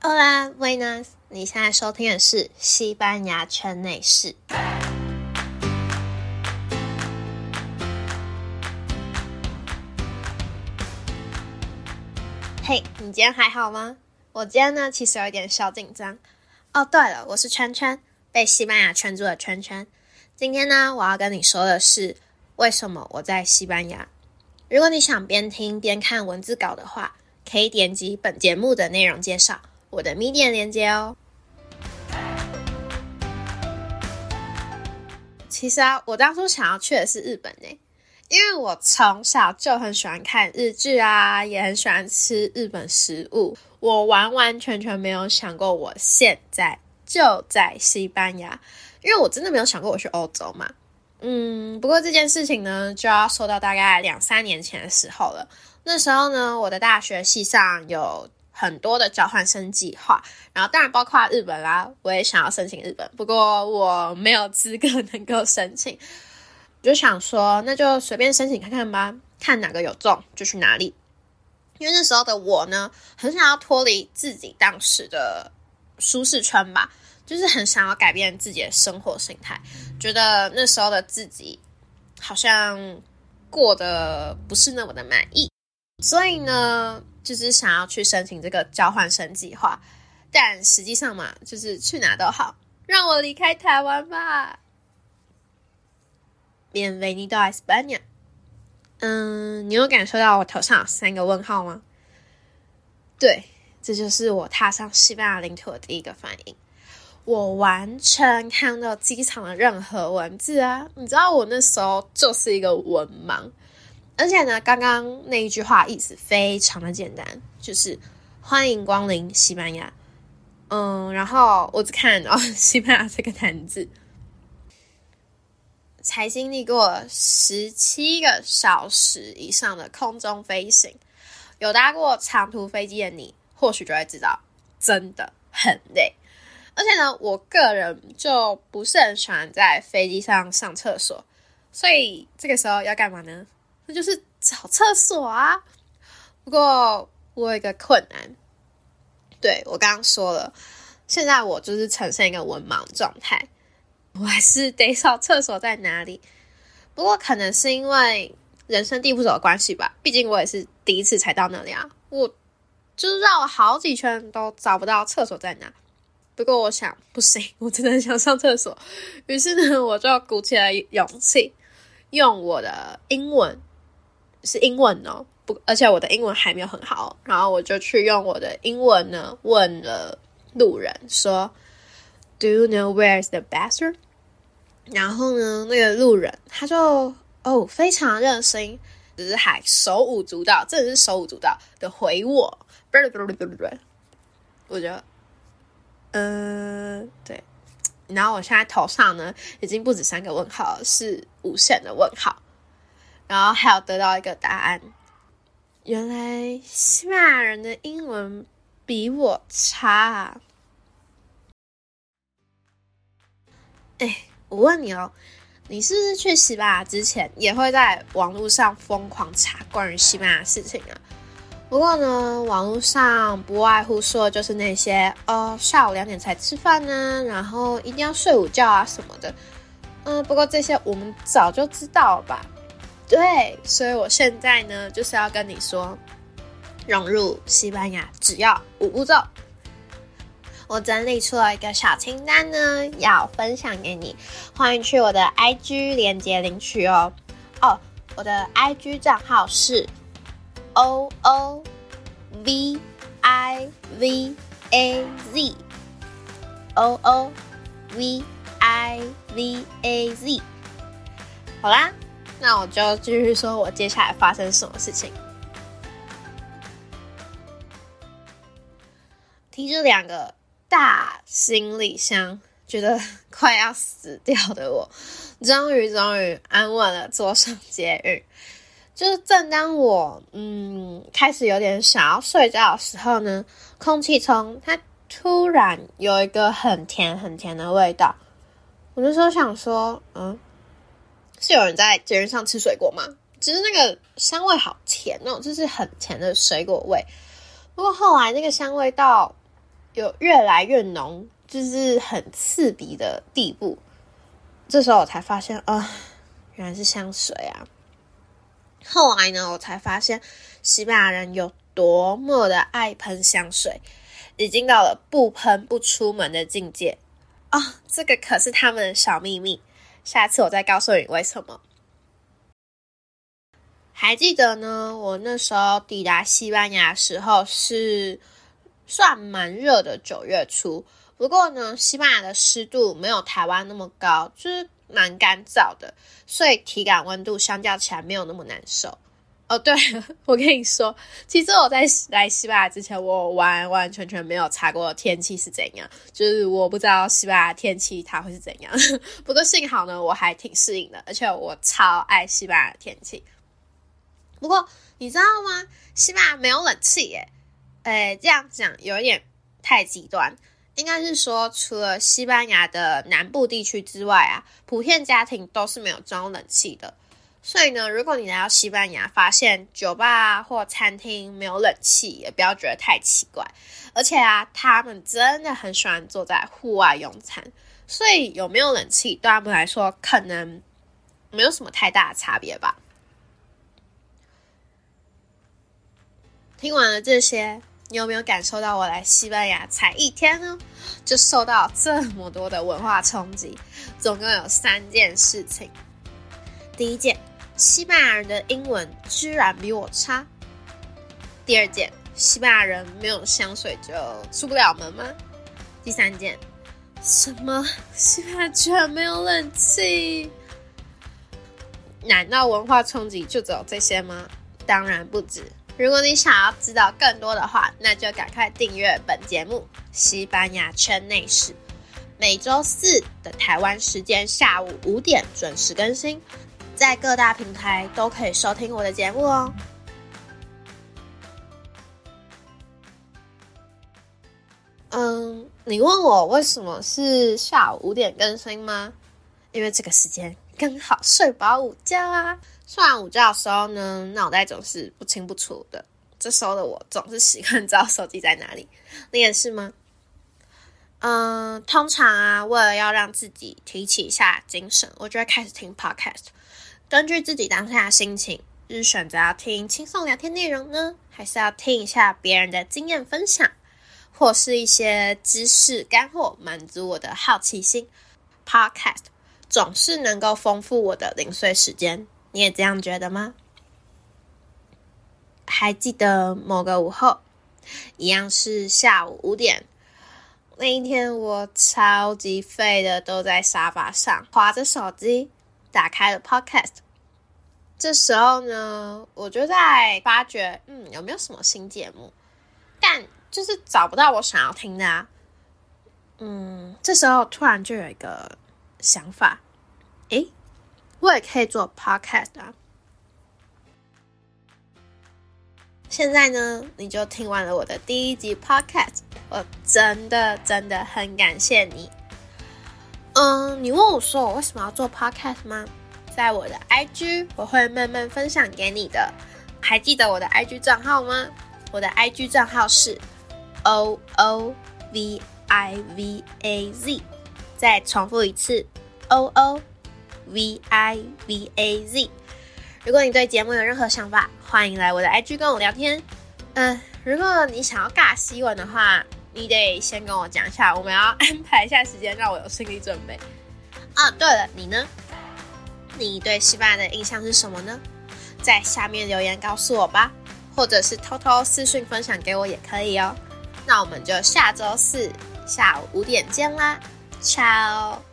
Hola, buenas！你现在收听的是西班牙圈内事。嘿，你今天还好吗？我今天呢，其实有一点小紧张。哦，对了，我是圈圈，被西班牙圈住的圈圈。今天呢，我要跟你说的是为什么我在西班牙。如果你想边听边看文字稿的话，可以点击本节目的内容介绍我的 Medium 链接哦。其实啊，我当初想要去的是日本呢，因为我从小就很喜欢看日剧啊，也很喜欢吃日本食物。我完完全全没有想过我现在就在西班牙，因为我真的没有想过我去欧洲嘛。嗯，不过这件事情呢，就要说到大概两三年前的时候了。那时候呢，我的大学系上有很多的交换生计划，然后当然包括日本啦，我也想要申请日本，不过我没有资格能够申请，就想说那就随便申请看看吧，看哪个有中就去哪里。因为那时候的我呢，很想要脱离自己当时的舒适圈吧，就是很想要改变自己的生活心态，觉得那时候的自己好像过得不是那么的满意。所以呢，就是想要去申請这个交换生计划，但实际上嘛，就是去哪都好，让我离开台湾吧。Bienvenido a España。嗯，你有感受到我头上有三个问号吗？对，这就是我踏上西班牙领土的第一个反应。我完全看到机场的任何文字啊，你知道我那时候就是一个文盲。而且呢，刚刚那一句话意思非常的简单，就是欢迎光临西班牙。嗯，然后我只看到 西班牙这个单字，才经历过十七个小时以上的空中飞行，有搭过长途飞机的你，或许就会知道，真的很累。而且呢，我个人就不是很喜欢在飞机上上厕所，所以这个时候要干嘛呢？那就是找厕所啊！不过我有一个困难，对我刚刚说了，现在我就是呈现一个文盲状态，我还是得找厕所在哪里。不过可能是因为人生地不熟的关系吧，毕竟我也是第一次才到那里啊，我就是绕了好几圈都找不到厕所在哪。不过我想不行，我真的想上厕所，于是呢，我就鼓起了勇气，用我的英文。是英文哦，不，而且我的英文还没有很好，然后我就去用我的英文呢问了路人说，Do you know where is the bathroom？然后呢，那个路人他就哦非常热心，只是还手舞足蹈，真的是手舞足蹈的回我，不不不不不不，我觉得，嗯，对，然后我现在头上呢已经不止三个问号，是无限的问号。然后还有得到一个答案，原来西班牙人的英文比我差。哎，我问你哦，你是不是去西班牙之前也会在网络上疯狂查关于西班牙事情啊？不过呢，网络上不外乎说就是那些哦，下午两点才吃饭呢，然后一定要睡午觉啊什么的。嗯，不过这些我们早就知道了吧？对，所以我现在呢，就是要跟你说，融入西班牙只要五步骤。我整理出了一个小清单呢，要分享给你。欢迎去我的 IG 连接领取哦。哦，我的 IG 账号是 O O V I V A Z O O V I V A Z。好啦。那我就继续说，我接下来发生什么事情。提着两个大行李箱，觉得 快要死掉的我，终于终于安稳的坐上捷运。就是正当我嗯开始有点想要睡觉的时候呢，空气中它突然有一个很甜很甜的味道。我那时候想说，嗯。是有人在节日上吃水果吗？只是那个香味好甜哦，就是很甜的水果味。不过后来那个香味到有越来越浓，就是很刺鼻的地步。这时候我才发现，啊，原来是香水啊！后来呢，我才发现西班牙人有多么的爱喷香水，已经到了不喷不出门的境界啊！这个可是他们的小秘密，下次我再告诉你为什么。还记得呢，我那时候抵达西班牙时候是算蛮热的九月初，不过呢，西班牙的湿度没有台湾那么高，就是蛮干燥的，所以体感温度相较起来没有那么难受。哦，对 我跟你说，其实我在来西班牙之前，我完完全全没有查过天气是怎样，就是我不知道西班牙天气它会是怎样。不过幸好呢，我还挺适应的，而且我超爱西班牙的天气。不过你知道吗？西班牙没有冷气耶。哎，这样讲有点太极端。应该是说，除了西班牙的南部地区之外啊，普遍家庭都是没有装冷气的。所以呢，如果你来到西班牙，发现酒吧或餐厅没有冷气，也不要觉得太奇怪。而且啊，他们真的很喜欢坐在户外用餐，所以有没有冷气对他们来说，可能没有什么太大的差别吧。听完了这些，你有没有感受到我来西班牙才一天呢，就受到这么多的文化冲击？总共有三件事情。第一件，西班牙人的英文居然比我差。第二件，西班牙人没有香水就出不了门吗？第三件，什么？西班牙居然没有冷气？难道文化冲击就只有这些吗？当然不止。如果你想要知道更多的话，那就赶快订阅本节目《西班牙圈内事》，每周四的台湾时间下午五点准时更新，在各大平台都可以收听我的节目哦。嗯，你问我为什么是下午五点更新吗？因为这个时间刚好睡饱午觉啊。睡完午觉的时候呢，脑袋总是不清不楚的。这时候的我总是习惯知道手机在哪里。你也是吗？嗯，通常啊，为了要让自己提起一下精神，我就会开始听 podcast。根据自己当下的心情，是选择要听轻松聊天内容呢，还是要听一下别人的经验分享，或是一些知识干货，满足我的好奇心？podcast 总是能够丰富我的零碎时间。你也这样觉得吗？还记得某个午后，一样是下午五点，那一天我超级废的，都在沙发上划着手机，打开了 Podcast。这时候呢，我就在发觉，嗯，有没有什么新节目？但就是找不到我想要听的啊。嗯，这时候突然就有一个想法，诶。我也可以做 podcast 啊！现在呢，你就听完了我的第一集 podcast，我真的真的很感谢你。嗯，你问我说我为什么要做 podcast 吗？在我的 IG 我会慢慢分享给你的。还记得我的 IG 账号吗？我的 IG 账号是 o o v i v a z。再重复一次 o o。v i v a z，如果你对节目有任何想法，欢迎来我的 IG 跟我聊天。嗯，如果你想要尬西文的话，你得先跟我讲一下，我们要安排一下时间，让我有心理准备。啊，对了，你呢？你对西班牙的印象是什么呢？在下面留言告诉我吧，或者是偷偷私讯分享给我也可以哦。那我们就下周四下午五点见啦，ciao。